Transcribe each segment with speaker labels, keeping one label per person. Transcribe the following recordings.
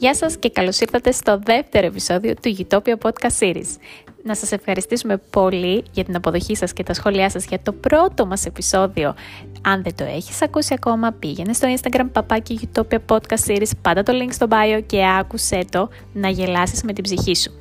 Speaker 1: Γεια σας και καλώς ήρθατε στο δεύτερο επεισόδιο του Utopia Podcast Series. Να σας ευχαριστήσουμε πολύ για την αποδοχή σας και τα σχόλιά σας για το πρώτο μας επεισόδιο. Αν δεν το έχεις ακούσει ακόμα, πήγαινε στο Instagram παπάκι Utopia Podcast Series, πάντα το link στο bio και άκουσέ το να γελάσεις με την ψυχή σου.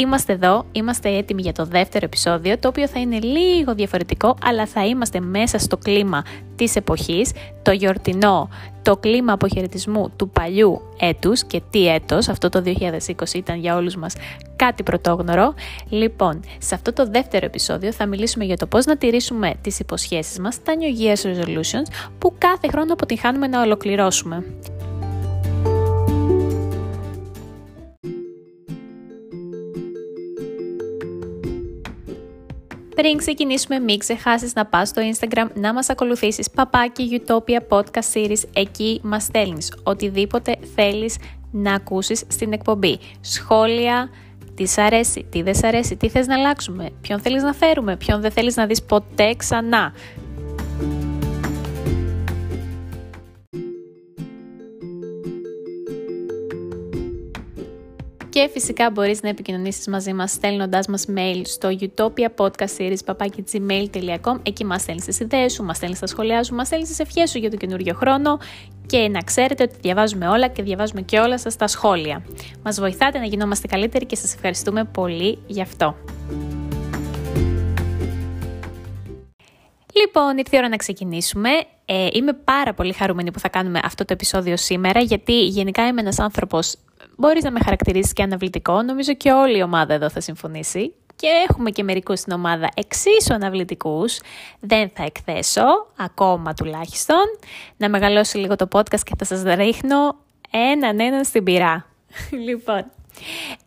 Speaker 1: Είμαστε εδώ, είμαστε έτοιμοι για το δεύτερο επεισόδιο, το οποίο θα είναι λίγο διαφορετικό, αλλά θα είμαστε μέσα στο κλίμα της εποχής, το γιορτινό, το κλίμα αποχαιρετισμού του παλιού έτους και τι έτος, αυτό το 2020 ήταν για όλους μας κάτι πρωτόγνωρο. Λοιπόν, σε αυτό το δεύτερο επεισόδιο θα μιλήσουμε για το πώς να τηρήσουμε τις υποσχέσεις μας, τα New Year's Resolutions, που κάθε χρόνο αποτυχάνουμε να ολοκληρώσουμε. Πριν ξεκινήσουμε, μην ξεχάσεις να πας στο Instagram να μας ακολουθήσεις παπάκι Utopia Podcast Series. Εκεί μας στέλνεις οτιδήποτε θέλεις να ακούσεις στην εκπομπή. Σχόλια, τι σ' αρέσει, τι δεν σ' αρέσει, τι θες να αλλάξουμε, ποιον θέλεις να φέρουμε, ποιον δεν θέλεις να δεις ποτέ ξανά. Και φυσικά μπορείς να επικοινωνήσεις μαζί μας στέλνοντάς μας mail στο utopiapodcastseries.gmail.com Εκεί μας στέλνεις τις ιδέες σου, μας στέλνεις τα σχολεία σου, μας στέλνεις τις ευχές σου για το καινούριο χρόνο και να ξέρετε ότι διαβάζουμε όλα και διαβάζουμε και όλα σας τα σχόλια. Μας βοηθάτε να γινόμαστε καλύτεροι και σας ευχαριστούμε πολύ γι' αυτό. Λοιπόν, ήρθε η ώρα να ξεκινήσουμε. Ε, είμαι πάρα πολύ χαρούμενη που θα κάνουμε αυτό το επεισόδιο σήμερα, γιατί γενικά είμαι ένας άνθρωπος Μπορείς να με χαρακτηρίσεις και αναβλητικό, νομίζω και όλη η ομάδα εδώ θα συμφωνήσει. Και έχουμε και μερικούς στην ομάδα εξίσου αναβλητικούς. Δεν θα εκθέσω, ακόμα τουλάχιστον. Να μεγαλώσει λίγο το podcast και θα σας ρίχνω έναν έναν στην πυρά. λοιπόν,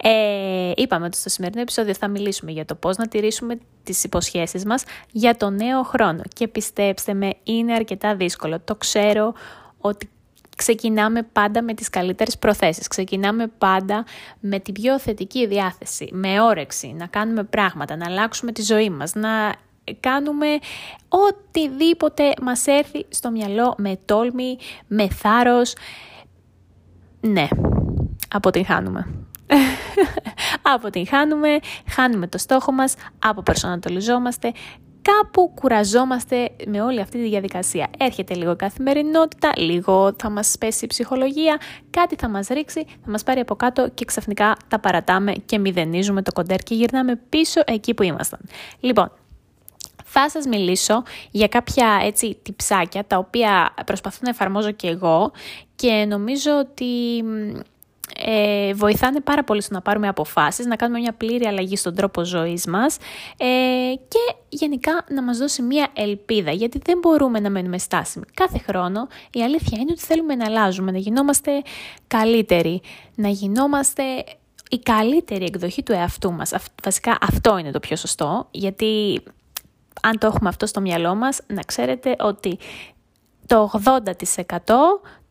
Speaker 1: ε, είπαμε ότι στο σημερινό επεισόδιο θα μιλήσουμε για το πώς να τηρήσουμε τις υποσχέσεις μας για το νέο χρόνο. Και πιστέψτε με, είναι αρκετά δύσκολο. Το ξέρω ότι ξεκινάμε πάντα με τις καλύτερες προθέσεις. Ξεκινάμε πάντα με την πιο θετική διάθεση, με όρεξη, να κάνουμε πράγματα, να αλλάξουμε τη ζωή μας, να κάνουμε οτιδήποτε μας έρθει στο μυαλό με τόλμη, με θάρρος. Ναι, αποτυγχάνουμε. αποτυγχάνουμε, χάνουμε το στόχο μας, αποπερσονατολιζόμαστε, κάπου κουραζόμαστε με όλη αυτή τη διαδικασία. Έρχεται λίγο καθημερινότητα, λίγο θα μας πέσει η ψυχολογία, κάτι θα μας ρίξει, θα μας πάρει από κάτω και ξαφνικά τα παρατάμε και μηδενίζουμε το κοντέρ και γυρνάμε πίσω εκεί που ήμασταν. Λοιπόν, θα σας μιλήσω για κάποια έτσι τυψάκια τα οποία προσπαθώ να εφαρμόζω και εγώ και νομίζω ότι ε, βοηθάνε πάρα πολύ στο να πάρουμε αποφάσεις, να κάνουμε μια πλήρη αλλαγή στον τρόπο ζωής μας ε, και γενικά να μας δώσει μια ελπίδα, γιατί δεν μπορούμε να μένουμε στάσιμοι. Κάθε χρόνο η αλήθεια είναι ότι θέλουμε να αλλάζουμε, να γινόμαστε καλύτεροι, να γινόμαστε η καλύτερη εκδοχή του εαυτού μας. Βασικά αυτό είναι το πιο σωστό, γιατί αν το έχουμε αυτό στο μυαλό μας, να ξέρετε ότι το 80%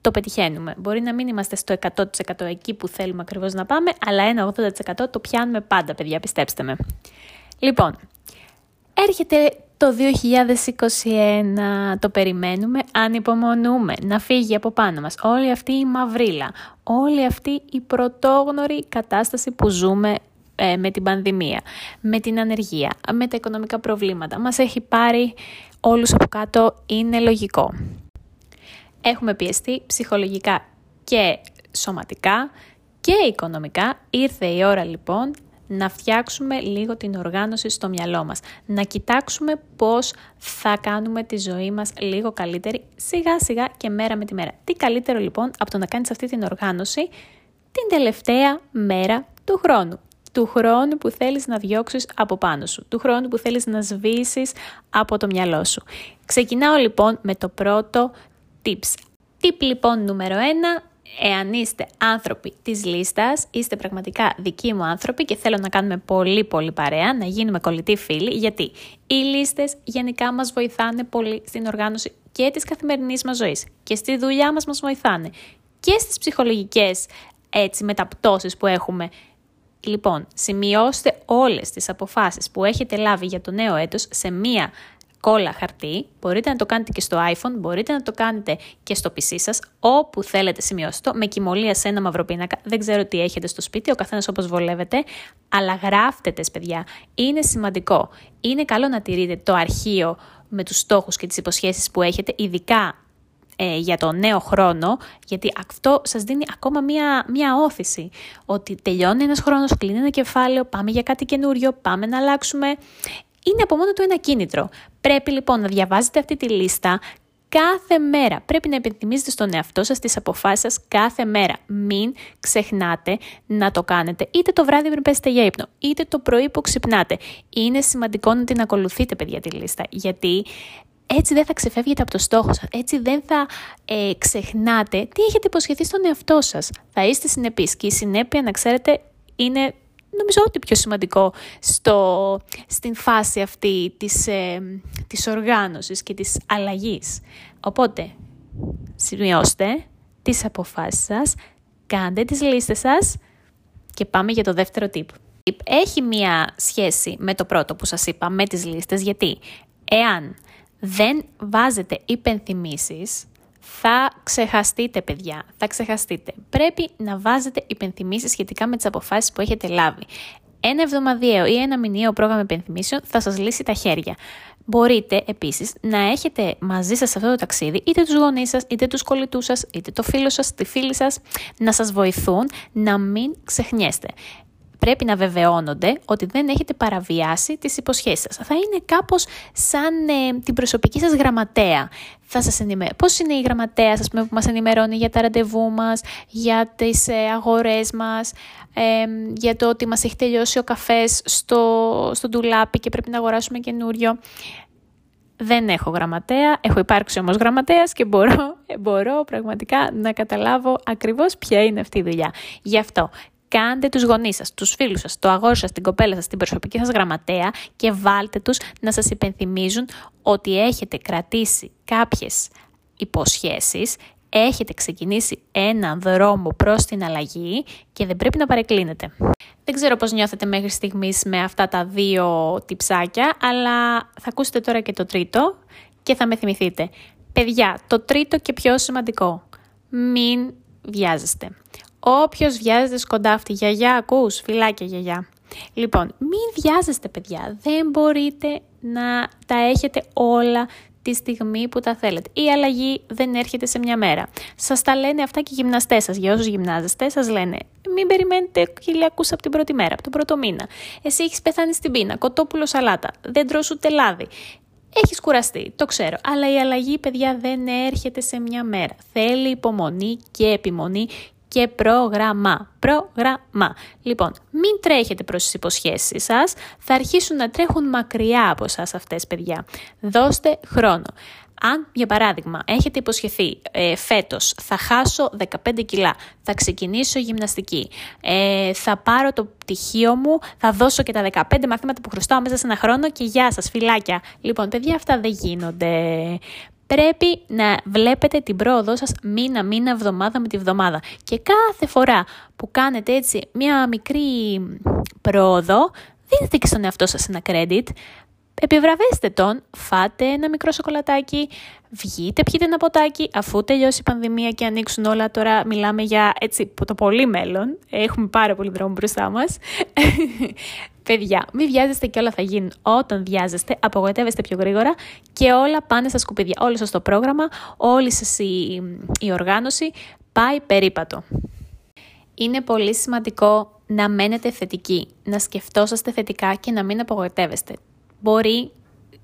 Speaker 1: το πετυχαίνουμε. Μπορεί να μην είμαστε στο 100% εκεί που θέλουμε ακριβώς να πάμε, αλλά ένα 80% το πιάνουμε πάντα, παιδιά, πιστέψτε με. Λοιπόν, έρχεται το 2021, το περιμένουμε, ανυπομονούμε να φύγει από πάνω μας όλη αυτή η μαυρίλα, όλη αυτή η πρωτόγνωρη κατάσταση που ζούμε ε, με την πανδημία, με την ανεργία, με τα οικονομικά προβλήματα. Μας έχει πάρει όλους από κάτω, είναι λογικό. Έχουμε πιεστεί ψυχολογικά και σωματικά και οικονομικά. Ήρθε η ώρα λοιπόν να φτιάξουμε λίγο την οργάνωση στο μυαλό μας. Να κοιτάξουμε πώς θα κάνουμε τη ζωή μας λίγο καλύτερη σιγά σιγά και μέρα με τη μέρα. Τι καλύτερο λοιπόν από το να κάνεις αυτή την οργάνωση την τελευταία μέρα του χρόνου. Του χρόνου που θέλεις να διώξεις από πάνω σου. Του χρόνου που θέλεις να σβήσεις από το μυαλό σου. Ξεκινάω λοιπόν με το πρώτο tips. Tip λοιπόν νούμερο 1, εάν είστε άνθρωποι της λίστας, είστε πραγματικά δικοί μου άνθρωποι και θέλω να κάνουμε πολύ πολύ παρέα, να γίνουμε κολλητοί φίλοι, γιατί οι λίστες γενικά μας βοηθάνε πολύ στην οργάνωση και της καθημερινής μας ζωής και στη δουλειά μας μας βοηθάνε και στις ψυχολογικές έτσι, μεταπτώσεις που έχουμε. Λοιπόν, σημειώστε όλες τις αποφάσεις που έχετε λάβει για το νέο έτος σε μία κόλλα χαρτί, μπορείτε να το κάνετε και στο iPhone, μπορείτε να το κάνετε και στο PC σας, όπου θέλετε σημειώστε το, με κοιμωλία σε ένα μαύρο πίνακα, δεν ξέρω τι έχετε στο σπίτι, ο καθένας όπως βολεύετε, αλλά γράφτε τες παιδιά, είναι σημαντικό. Είναι καλό να τηρείτε το αρχείο με τους στόχους και τις υποσχέσεις που έχετε, ειδικά ε, για το νέο χρόνο, γιατί αυτό σας δίνει ακόμα μία, μία όθηση, ότι τελειώνει ένας χρόνος, κλείνει ένα κεφάλαιο, πάμε για κάτι καινούριο, πάμε να αλλάξουμε. Είναι από μόνο του ένα κίνητρο. Πρέπει λοιπόν να διαβάζετε αυτή τη λίστα κάθε μέρα. Πρέπει να επιθυμίζετε στον εαυτό σας τις αποφάσεις σας κάθε μέρα. Μην ξεχνάτε να το κάνετε είτε το βράδυ πριν πέσετε για ύπνο, είτε το πρωί που ξυπνάτε. Είναι σημαντικό να την ακολουθείτε παιδιά τη λίστα, γιατί έτσι δεν θα ξεφεύγετε από το στόχο σας, έτσι δεν θα ε, ξεχνάτε τι έχετε υποσχεθεί στον εαυτό σας. Θα είστε συνεπείς και η συνέπεια, να ξέρετε, είναι νομίζω ότι πιο σημαντικό στο, στην φάση αυτή της, ε, της οργάνωσης και της αλλαγής. Οπότε, σημειώστε τις αποφάσεις σας, κάντε τις λίστες σας και πάμε για το δεύτερο tip. Έχει μία σχέση με το πρώτο που σας είπα, με τις λίστες, γιατί εάν δεν βάζετε υπενθυμίσεις, θα ξεχαστείτε παιδιά, θα ξεχαστείτε. Πρέπει να βάζετε υπενθυμίσεις σχετικά με τις αποφάσεις που έχετε λάβει. Ένα εβδομαδιαίο ή ένα μηνιαίο πρόγραμμα υπενθυμίσεων θα σας λύσει τα χέρια. Μπορείτε επίσης να έχετε μαζί σας σε αυτό το ταξίδι είτε τους γονείς σας, είτε τους κολλητούς σας, είτε το φίλο σας, τη φίλη σας, να σας βοηθούν να μην ξεχνιέστε πρέπει να βεβαιώνονται ότι δεν έχετε παραβιάσει τις υποσχέσεις σας. Θα είναι κάπως σαν ε, την προσωπική σας γραμματέα. Θα σας ενημερώ. Πώς είναι η γραμματέα σας που μας ενημερώνει για τα ραντεβού μας, για τις ε, αγορές μας, ε, για το ότι μας έχει τελειώσει ο καφές στο, στο ντουλάπι και πρέπει να αγοράσουμε καινούριο. Δεν έχω γραμματέα, έχω υπάρξει όμως γραμματέας και μπορώ, μπορώ πραγματικά να καταλάβω ακριβώς ποια είναι αυτή η δουλειά. Γι' αυτό κάντε τους γονείς σας, τους φίλους σας, το αγόρι σας, την κοπέλα σας, την προσωπική σας γραμματέα και βάλτε τους να σας υπενθυμίζουν ότι έχετε κρατήσει κάποιες υποσχέσεις, έχετε ξεκινήσει έναν δρόμο προς την αλλαγή και δεν πρέπει να παρεκκλίνετε. Δεν ξέρω πώς νιώθετε μέχρι στιγμής με αυτά τα δύο τυψάκια, αλλά θα ακούσετε τώρα και το τρίτο και θα με θυμηθείτε. Παιδιά, το τρίτο και πιο σημαντικό, μην βιάζεστε. Όποιος βιάζεται σκοντάφτη, γιαγιά, ακούς, φυλάκια γιαγιά. Λοιπόν, μην βιάζεστε παιδιά, δεν μπορείτε να τα έχετε όλα τη στιγμή που τα θέλετε. Η αλλαγή δεν έρχεται σε μια μέρα. Σας τα λένε αυτά και οι γυμναστές σας. Για όσους γυμνάζεστε, σας λένε μην περιμένετε χιλιακού από την πρώτη μέρα, από τον πρώτο μήνα. Εσύ έχεις πεθάνει στην πείνα, κοτόπουλο σαλάτα, δεν τρως ούτε λάδι. Έχεις κουραστεί, το ξέρω. Αλλά η αλλαγή, παιδιά, δεν έρχεται σε μια μέρα. Θέλει υπομονή και επιμονή και πρόγραμμα. Πρόγραμμα. Λοιπόν, μην τρέχετε προς τις υποσχέσεις σας, θα αρχίσουν να τρέχουν μακριά από εσά αυτές, παιδιά. Δώστε χρόνο. Αν, για παράδειγμα, έχετε υποσχεθεί ε, φέτος θα χάσω 15 κιλά, θα ξεκινήσω γυμναστική, ε, θα πάρω το πτυχίο μου, θα δώσω και τα 15 μαθήματα που χρωστάω μέσα σε ένα χρόνο και γεια σας, φυλάκια. Λοιπόν, παιδιά, αυτά δεν γίνονται πρέπει να βλέπετε την πρόοδό σας μήνα, μήνα, εβδομάδα με τη βδομάδα. Και κάθε φορά που κάνετε έτσι μια μικρή πρόοδο, δείτε και στον εαυτό σας ένα credit, επιβραβέστε τον, φάτε ένα μικρό σοκολατάκι, βγείτε, πιείτε ένα ποτάκι, αφού τελειώσει η πανδημία και ανοίξουν όλα, τώρα μιλάμε για έτσι το πολύ μέλλον, έχουμε πάρα πολύ δρόμο μπροστά μας. Παιδιά, μην βιάζεστε και όλα θα γίνουν. Όταν βιάζεστε, απογοητεύεστε πιο γρήγορα και όλα πάνε στα σκουπίδια. Όλο σας το πρόγραμμα, όλη σας η, η οργάνωση πάει περίπατο. Είναι πολύ σημαντικό να μένετε θετικοί, να σκεφτόσαστε θετικά και να μην απογοητεύεστε. Μπορεί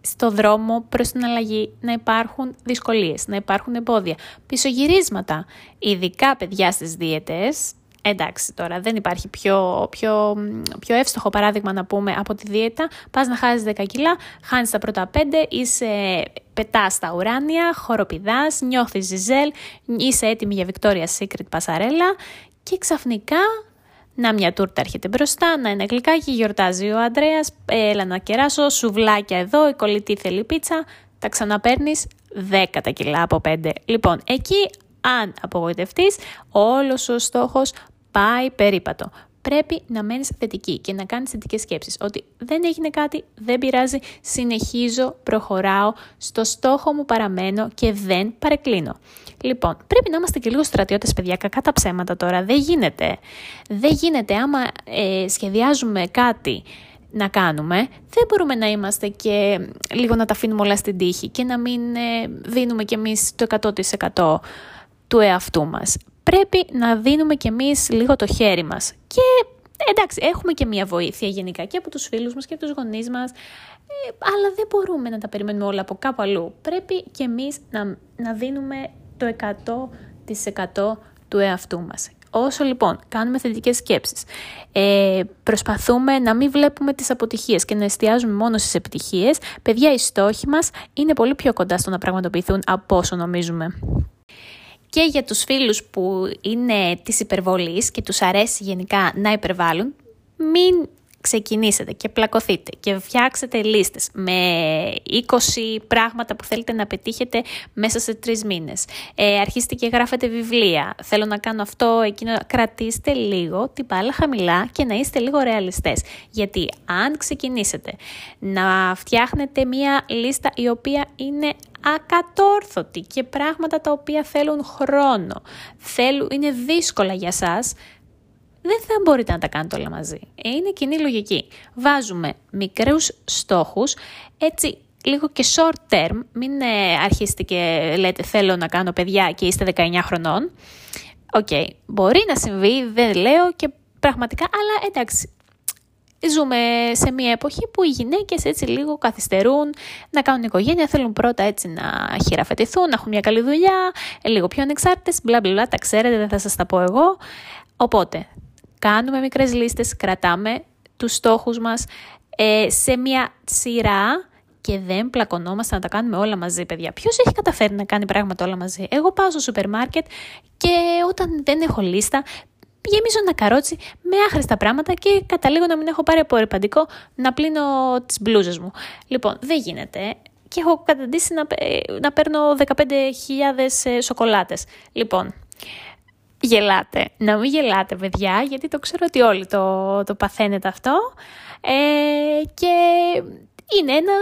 Speaker 1: στο δρόμο προς την αλλαγή να υπάρχουν δυσκολίες, να υπάρχουν εμπόδια, πισωγυρίσματα. Ειδικά παιδιά στις δίαιτες, εντάξει τώρα δεν υπάρχει πιο, πιο, πιο εύστοχο παράδειγμα να πούμε από τη δίαιτα, πας να χάσεις 10 κιλά, χάνεις τα πρώτα 5, είσαι πετάς στα ουράνια, χοροπηδάς, νιώθεις ζιζέλ, είσαι έτοιμη για Victoria's Secret πασαρέλα και ξαφνικά να μια τούρτα έρχεται μπροστά, να ένα γλυκάκι, γιορτάζει ο Αντρέα, έλα να κεράσω, σουβλάκια εδώ, η κολλητή θέλει πίτσα, τα ξαναπέρνεις 10 κιλά από 5. Λοιπόν, εκεί αν απογοητευτείς, όλος ο στόχος πάει περίπατο. πρέπει να μένεις θετική και να κάνεις θετικές σκέψεις. Ότι δεν έγινε κάτι, δεν πειράζει, συνεχίζω, προχωράω, στο στόχο μου παραμένω και δεν παρεκκλίνω. Λοιπόν, πρέπει να είμαστε και λίγο στρατιώτες παιδιά, κακά τα ψέματα τώρα, δεν γίνεται. Δεν γίνεται άμα ε, σχεδιάζουμε κάτι να κάνουμε, δεν μπορούμε να είμαστε και λίγο να τα αφήνουμε όλα στην τύχη και να μην ε, δίνουμε κι εμείς το 100% του εαυτού μας. Πρέπει να δίνουμε κι εμείς λίγο το χέρι μας και εντάξει έχουμε και μια βοήθεια γενικά και από τους φίλους μας και από τους γονείς μας ε, αλλά δεν μπορούμε να τα περιμένουμε όλα από κάπου αλλού. Πρέπει κι εμείς να, να δίνουμε το 100% του εαυτού μας. Όσο λοιπόν κάνουμε θετικές σκέψεις, ε, προσπαθούμε να μην βλέπουμε τις αποτυχίες και να εστιάζουμε μόνο στις επιτυχίες, παιδιά οι στόχοι μας είναι πολύ πιο κοντά στο να πραγματοποιηθούν από όσο νομίζουμε. Και για τους φίλους που είναι της υπερβολής και τους αρέσει γενικά να υπερβάλλουν, μην ξεκινήσετε και πλακωθείτε και φτιάξετε λίστες με 20 πράγματα που θέλετε να πετύχετε μέσα σε τρεις μήνες. Ε, αρχίστε και γράφετε βιβλία. Θέλω να κάνω αυτό, εκείνο. Κρατήστε λίγο την μπάλα χαμηλά και να είστε λίγο ρεαλιστές. Γιατί αν ξεκινήσετε να φτιάχνετε μία λίστα η οποία είναι ακατόρθωτη και πράγματα τα οποία θέλουν χρόνο, θέλουν, είναι δύσκολα για σας, δεν θα μπορείτε να τα κάνετε όλα μαζί. Ε, είναι κοινή λογική. Βάζουμε μικρούς στόχους, έτσι λίγο και short term, μην ε, αρχίσετε και λέτε θέλω να κάνω παιδιά και είστε 19 χρονών. OK, okay. μπορεί να συμβεί, δεν λέω και πραγματικά, αλλά εντάξει, Ζούμε σε μια εποχή που οι γυναίκες έτσι λίγο καθυστερούν να κάνουν οικογένεια, θέλουν πρώτα έτσι να χειραφετηθούν, να έχουν μια καλή δουλειά, λίγο πιο ανεξάρτητες, μπλα μπλα, τα ξέρετε, δεν θα σας τα πω εγώ. Οπότε, κάνουμε μικρές λίστες, κρατάμε τους στόχους μας ε, σε μια σειρά και δεν πλακωνόμαστε να τα κάνουμε όλα μαζί, παιδιά. Ποιος έχει καταφέρει να κάνει πράγματα όλα μαζί; Εγώ πάω στο σούπερ μάρκετ και όταν δεν έχω λίστα, γεμίζω ένα καρότσι με άχρηστα πράγματα και καταλήγω να μην έχω πάρει απορριπαντικό να πλύνω τις μπλούζες μου. Λοιπόν, δεν γίνεται. Και έχω καταντήσει να, να παίρνω 15.000 ε, σοκολάτες. Λοιπόν, γελάτε. Να μην γελάτε, παιδιά, γιατί το ξέρω ότι όλοι το, το παθαίνετε αυτό. Ε, και είναι ένα,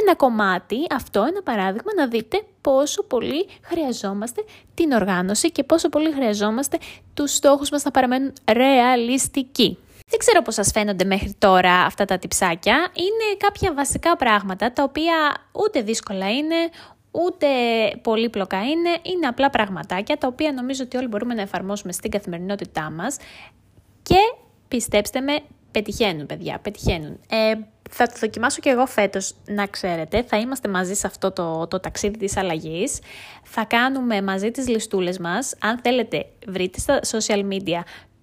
Speaker 1: ένα κομμάτι, αυτό ένα παράδειγμα, να δείτε πόσο πολύ χρειαζόμαστε την οργάνωση και πόσο πολύ χρειαζόμαστε τους στόχους μας να παραμένουν ρεαλιστικοί. Δεν ξέρω πώς σας φαίνονται μέχρι τώρα αυτά τα τυψάκια. Είναι κάποια βασικά πράγματα τα οποία ούτε δύσκολα είναι, ούτε πολύπλοκα είναι, είναι απλά πραγματάκια τα οποία νομίζω ότι όλοι μπορούμε να εφαρμόσουμε στην καθημερινότητά μας και πιστέψτε με, πετυχαίνουν παιδιά, πετυχαίνουν. Ε, θα το δοκιμάσω και εγώ φέτος, να ξέρετε. Θα είμαστε μαζί σε αυτό το, το ταξίδι της αλλαγής. Θα κάνουμε μαζί τις λιστούλες μας. Αν θέλετε, βρείτε στα social media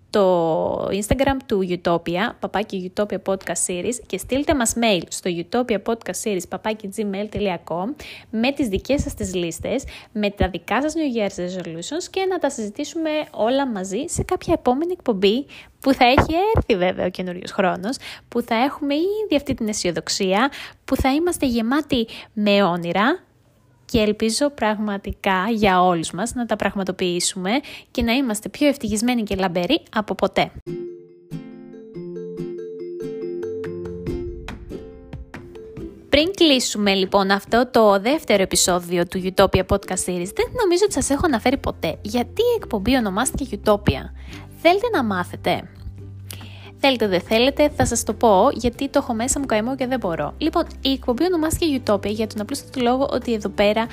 Speaker 1: το Instagram του Utopia, παπάκι Utopia Podcast Series και στείλτε μας mail στο Utopia Podcast Series παπάκι gmail.com με τις δικές σας τις λίστες, με τα δικά σας New Year's Resolutions και να τα συζητήσουμε όλα μαζί σε κάποια επόμενη εκπομπή που θα έχει έρθει βέβαια ο καινούριος χρόνος, που θα έχουμε ήδη αυτή την αισιοδοξία, που θα είμαστε γεμάτοι με όνειρα, και ελπίζω πραγματικά για όλους μας να τα πραγματοποιήσουμε και να είμαστε πιο ευτυχισμένοι και λαμπεροί από ποτέ. Πριν κλείσουμε λοιπόν αυτό το δεύτερο επεισόδιο του Utopia Podcast Series, δεν νομίζω ότι σας έχω αναφέρει ποτέ γιατί η εκπομπή ονομάστηκε Utopia. Θέλετε να μάθετε; Θέλετε δεν θέλετε, θα σας το πω γιατί το έχω μέσα μου καημό και δεν μπορώ. Λοιπόν, η εκπομπή ονομάστηκε Utopia για τον απλούστατο λόγο ότι εδώ πέρα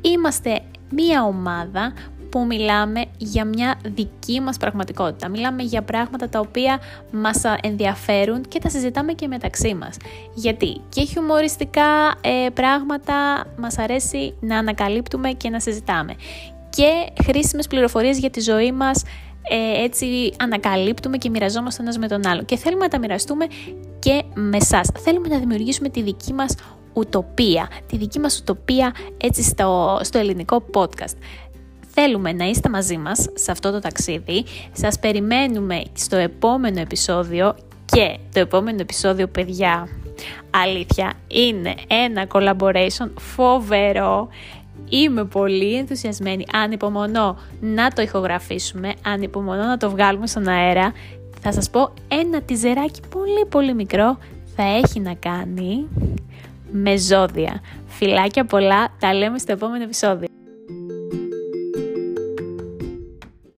Speaker 1: είμαστε μία ομάδα που μιλάμε για μια δική μας πραγματικότητα. Μιλάμε για πράγματα τα οποία μας ενδιαφέρουν και τα συζητάμε και μεταξύ μας. Γιατί και χιουμοριστικά ε, πράγματα μας αρέσει να ανακαλύπτουμε και να συζητάμε. Και χρήσιμες πληροφορίες για τη ζωή μας ε, έτσι ανακαλύπτουμε και μοιραζόμαστε ένας με τον άλλο. Και θέλουμε να τα μοιραστούμε και με εσά. Θέλουμε να δημιουργήσουμε τη δική μας ουτοπία, τη δική μας ουτοπία έτσι στο, στο ελληνικό podcast. Θέλουμε να είστε μαζί μας σε αυτό το ταξίδι. Σας περιμένουμε στο επόμενο επεισόδιο και το επόμενο επεισόδιο, παιδιά, αλήθεια, είναι ένα collaboration φοβερό Είμαι πολύ ενθουσιασμένη, ανυπομονώ να το ηχογραφήσουμε, ανυπομονώ να το βγάλουμε στον αέρα. Θα σας πω ένα τιζεράκι πολύ πολύ μικρό θα έχει να κάνει με ζώδια. Φιλάκια πολλά, τα λέμε στο επόμενο επεισόδιο.